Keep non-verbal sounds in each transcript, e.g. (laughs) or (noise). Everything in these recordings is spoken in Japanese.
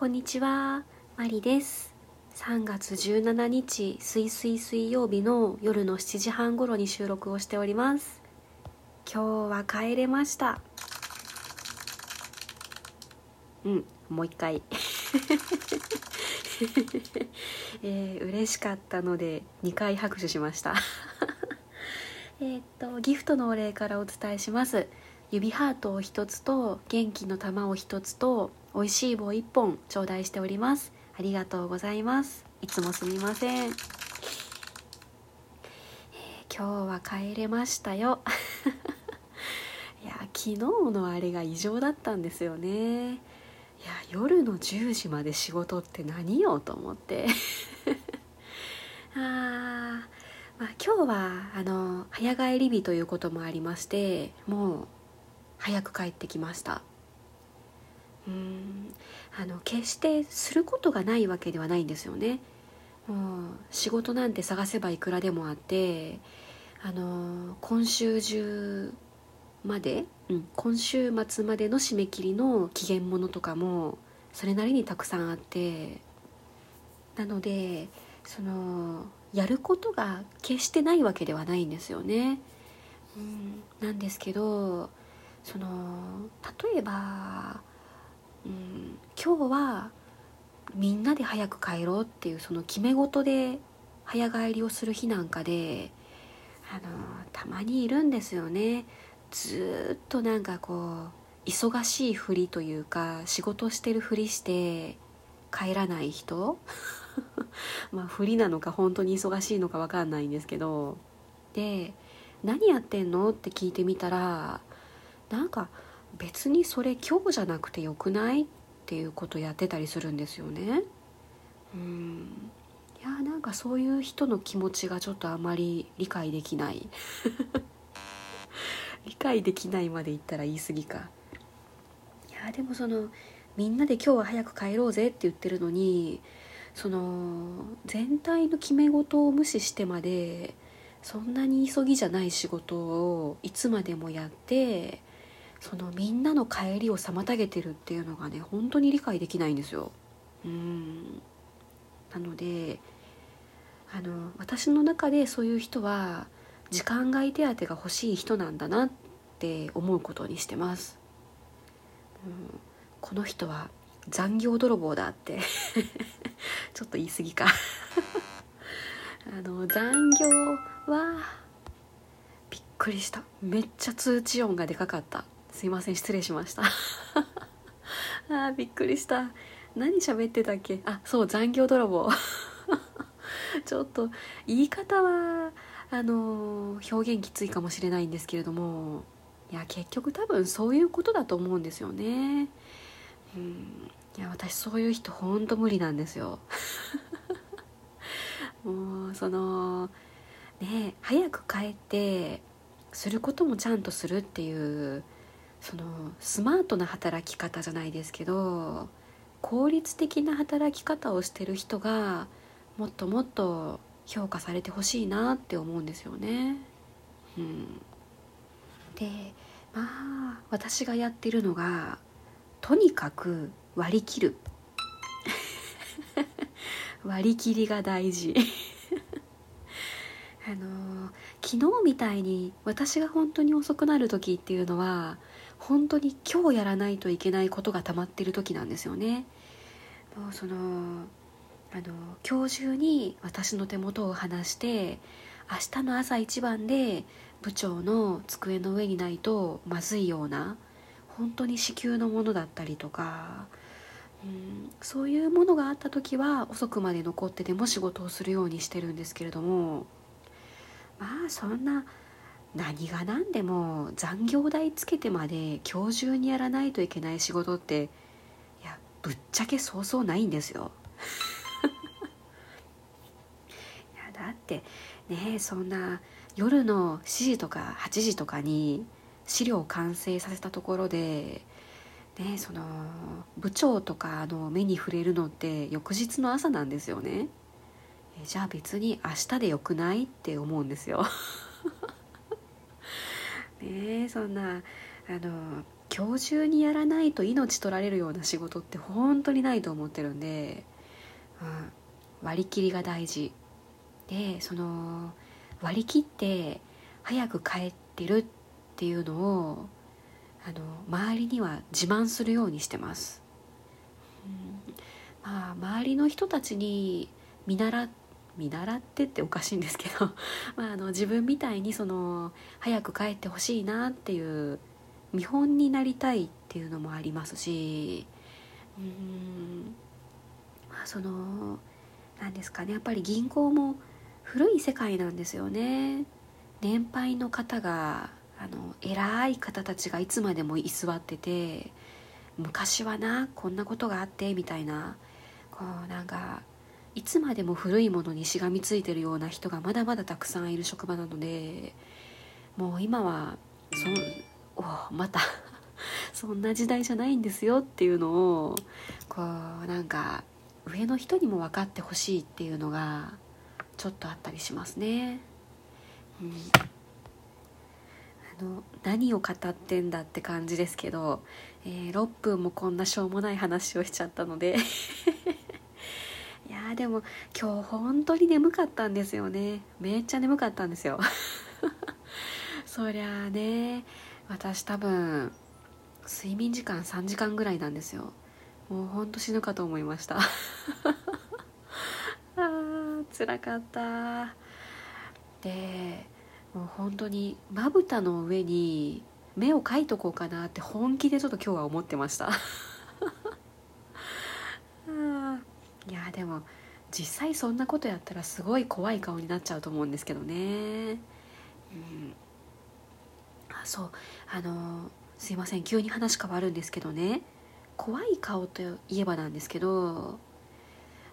こんにちは、マリです。3月17日、水水水曜日の夜の7時半頃に収録をしております。今日は帰れました。うん、もう一回。(laughs) えー、嬉しかったので2回拍手しました。(laughs) えっとギフトのお礼からお伝えします指ハートを1つと元気の玉を1つと美味しい棒1本頂戴しております。ありがとうございます。いつもすみません、えー今日は帰れましたよ。(laughs) いや昨日のあれが異常だったんですよね。いや夜の10時まで仕事って何よと思って。(laughs) あーまあ、今日はあの早帰り日ということもありましてもう早く帰ってきました。うん。あの決してすることがないわけではないんですよね。もう仕事なんて探せばいくらでもあってあの今週中まで、うん、今週末までの締め切りの期限ものとかもそれなりにたくさんあってなのでそのやることが決してないわけではないんですよね。うん、なんですけどその例えば、うん、今日はみんなで早く帰ろうっていうその決め事で早帰りをする日なんかであのたまにいるんですよね。ずっとなんかこう忙しいふりというか仕事してるふりして帰らない人 (laughs) まあ不利なのか本当に忙しいのか分かんないんですけどで「何やってんの?」って聞いてみたらなんか別にそれ今日じゃなくてよくないっていうことやってたりするんですよね。うん。いやなんかそういう人の気持ちがちょっとあまり理解できない。(laughs) 理解できないまで言ったら言い過ぎか。いやでもそのみんなで今日は早く帰ろうぜって言ってるのにその全体の決め事を無視してまでそんなに急ぎじゃない仕事をいつまでもやってそのみんなの帰りを妨げてるっていうのがね本当に理解できないんですよ。うん。なのであの私の中でそういう人は時間外手当が欲しい人なんだなって思うことにしてます。うん、この人は残業泥棒だって。(laughs) ちょっと言い過ぎか。(laughs) あの残業はびっくりした。めっちゃ通知音がでかかった。すいません失礼しました。(laughs) あーびっくりした。何喋ってたっけ？あそう残業泥棒。(laughs) ちょっと言い方はあの表現きついかもしれないんですけれどもいや結局多分そういうことだと思うんですよね。うん。いや私そういう人ほんと無理なんですよ。(laughs) もうそのね早く帰ってすることもちゃんとするっていうそのスマートな働き方じゃないですけど効率的な働き方をしてる人がもっともっと評価されてほしいなって思うんですよね。うん、でまあ私がやってるのがとにかく割り切る。(laughs) 割り切りが大事。(laughs) あの昨日みたいに私が本当に遅くなる時っていうのは本当に今日やらないといけないことが溜まってる時なんですよね。もうそのあの今日中に私の手元を離して明日の朝一番で部長の机の上にないとまずいような本当に至急のものだったりとか、うん、そういうものがあった時は遅くまで残ってでも仕事をするようにしてるんですけれどもまあそんな何が何でも残業代つけてまで今日中にやらないといけない仕事っていやぶっちゃけそうそうないんですよ。(laughs) いやだってねそんな夜の7時とか8時とかに資料を完成させたところで、ね、その部長とかの目に触れるのって翌日の朝なんですよね。えじゃあ別に明日でよくないって思うんですよ。(laughs) ね。そんなあの今日中にやらないと命取られるような仕事って本当にないと思ってるんで、うん、割り切りが大事。でその割り切って早く帰ってるっていうのをあの周りには自慢するようにしてます、うん、まあ周りの人たちに見習見習ってっておかしいんですけど (laughs) まあ、あの自分みたいにその早く帰ってほしいなっていう見本になりたいっていうのもありますしうんまあその何ですかねやっぱり銀行も古い世界なんですよね。年配の方があの偉い方たちがいつまでも居座ってて昔はなこんなことがあってみたいなこうなんかいつまでも古いものにしがみついてるような人がまだまだたくさんいる職場なのでもう今はそおまた (laughs) そんな時代じゃないんですよっていうのをこうなんか上の人にも分かってほしいっていうのがちょっとあったりしますね。うん、あの何を語ってんだって感じですけど、えー、6分もこんなしょうもない話をしちゃったのでやでも今日本当に眠かったんですよね。めっちゃ眠かったんですよ。(laughs) そりゃあね私多分睡眠時間3時間ぐらいなんですよ。もうほんと死ぬかと思いました。(laughs) あー辛かった。でもう本当にまぶたの上に目を描いとこうかなって本気でちょっと今日は思ってました。(laughs) いやでも実際そんなことやったらすごい怖い顔になっちゃうと思うんですけどね。うん。あそう。あのすいません。急に話変わるんですけどね。怖い顔といえばなんですけど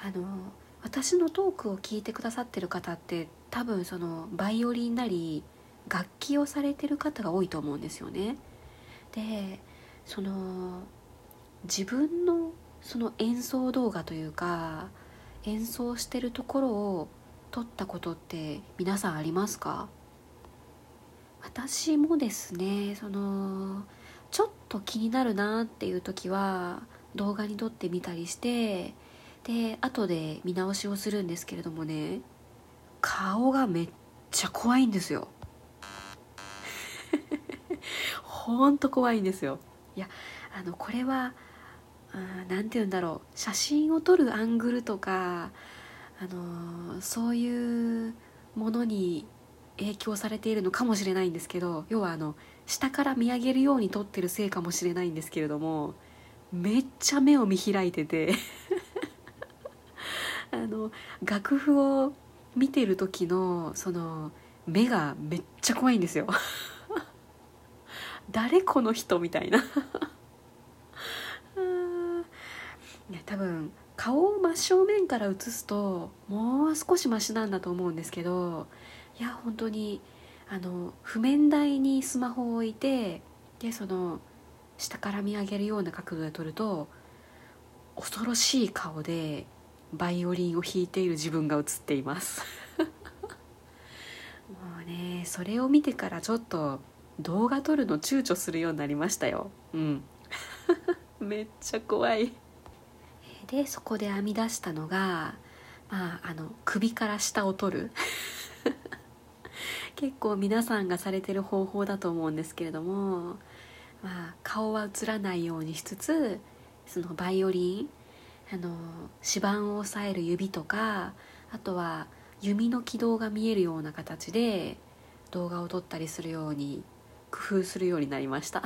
あの私のトークを聞いてくださってる方って多分そのバイオリンなり楽器をされてる方が多いと思うんですよね。でその自分のその演奏動画というか演奏してるところを撮ったことって皆さんありますか？私もですねそのちょっと気になるなっていう時は動画に撮ってみたりしてで後で見直しをするんですけれどもね顔がめっちゃ怖いんですよ。(laughs) ほんと怖いんですよ。いやあのこれは何て言うんだろう。写真を撮るアングルとかあのそういうものに影響されているのかもしれないんですけど要はあの下から見上げるように撮ってるせいかもしれないんですけれどもめっちゃ目を見開いてて (laughs) あの楽譜を見てる時のその目がめっちゃ怖いんですよ。(laughs) 誰この人みたいないや多分顔を真正面から映すともう少しマシなんだと思うんですけどいや本当にあの譜面台にスマホを置いてでその下から見上げるような角度で撮ると恐ろしい顔でバイオリンを弾いている自分が映っています。(laughs) もうねそれを見てからちょっと動画撮るの躊躇するようになりましたよ。うん。(laughs) めっちゃ怖い。でそこで編み出したのが、まあ、あの首から下を取る。(laughs) 結構皆さんがされてる方法だと思うんですけれども、まあ、顔は映らないようにしつつそのバイオリンあの指板を押さえる指とかあとは弓の軌道が見えるような形で動画を撮ったりするように工夫するようになりました。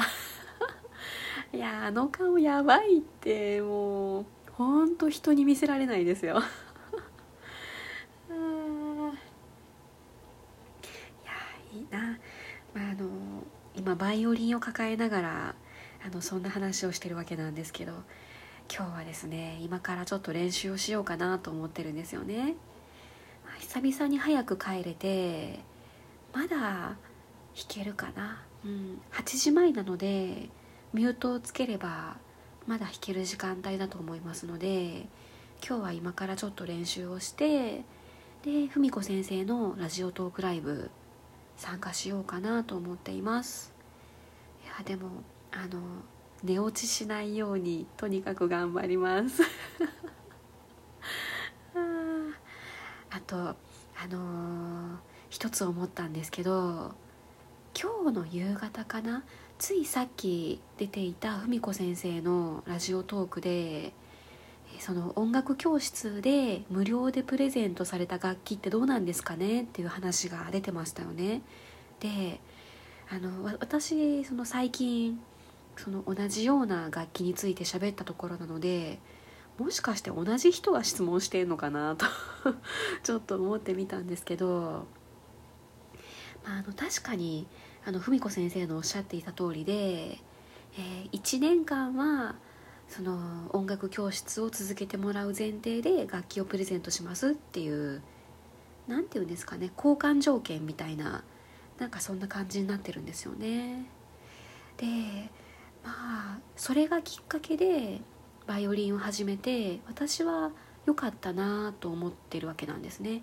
(laughs) いやあの顔やばいってもうほんと人に見せられないですよ。(laughs) いやいいな、まあ、あの今バイオリンを抱えながらあのそんな話をしてるわけなんですけど今日はですね今からちょっと練習をしようかなと思ってるんですよね。久々に早く帰れてまだ弾けるかな、うん、8時前なのでミュートをつければまだ弾ける時間帯だと思いますので今日は今からちょっと練習をしてで文子先生のラジオトークライブ参加しようかなと思っています。いやでもあの寝落ちしないようにとにかく頑張ります。(laughs) あとあのー、一つ思ったんですけど今日の夕方かな？ついさっき出ていた文子先生のラジオトークでその音楽教室で無料でプレゼントされた楽器ってどうなんですかねっていう話が出てましたよね。であの私その最近その同じような楽器について喋ったところなのでもしかして同じ人が質問してんのかなと (laughs) ちょっと思ってみたんですけど、まあ、あの確かにあの文子先生のおっしゃっていた通りで、えー、1年間はその音楽教室を続けてもらう前提で楽器をプレゼントしますっていう何て言うんですかね交換条件みたいななんかそんな感じになってるんですよね。でまあそれがきっかけでバイオリンを始めて私は良かったなと思ってるわけなんですね。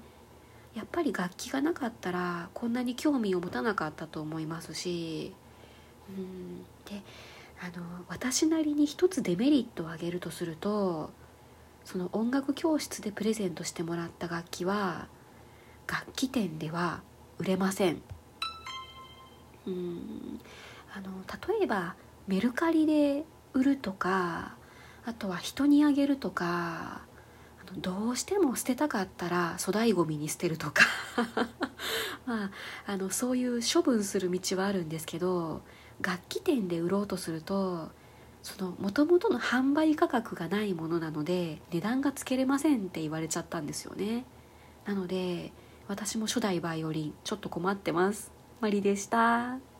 やっぱり楽器がなかったらこんなに興味を持たなかったと思いますしうんであの私なりに一つデメリットを挙げるとするとその音楽教室でプレゼントしてもらった楽器は楽器店では売れません。うんあの例えばメルカリで売るとかあとは人にあげるとかどうしても捨てたかったら粗大ごみに捨てるとか。(laughs) まああのそういう処分する道はあるんですけど楽器店で売ろうとするとその元々の販売価格がないものなので値段がつけれませんって言われちゃったんですよね。なので私も初代バイオリンちょっと困ってます。マリでした。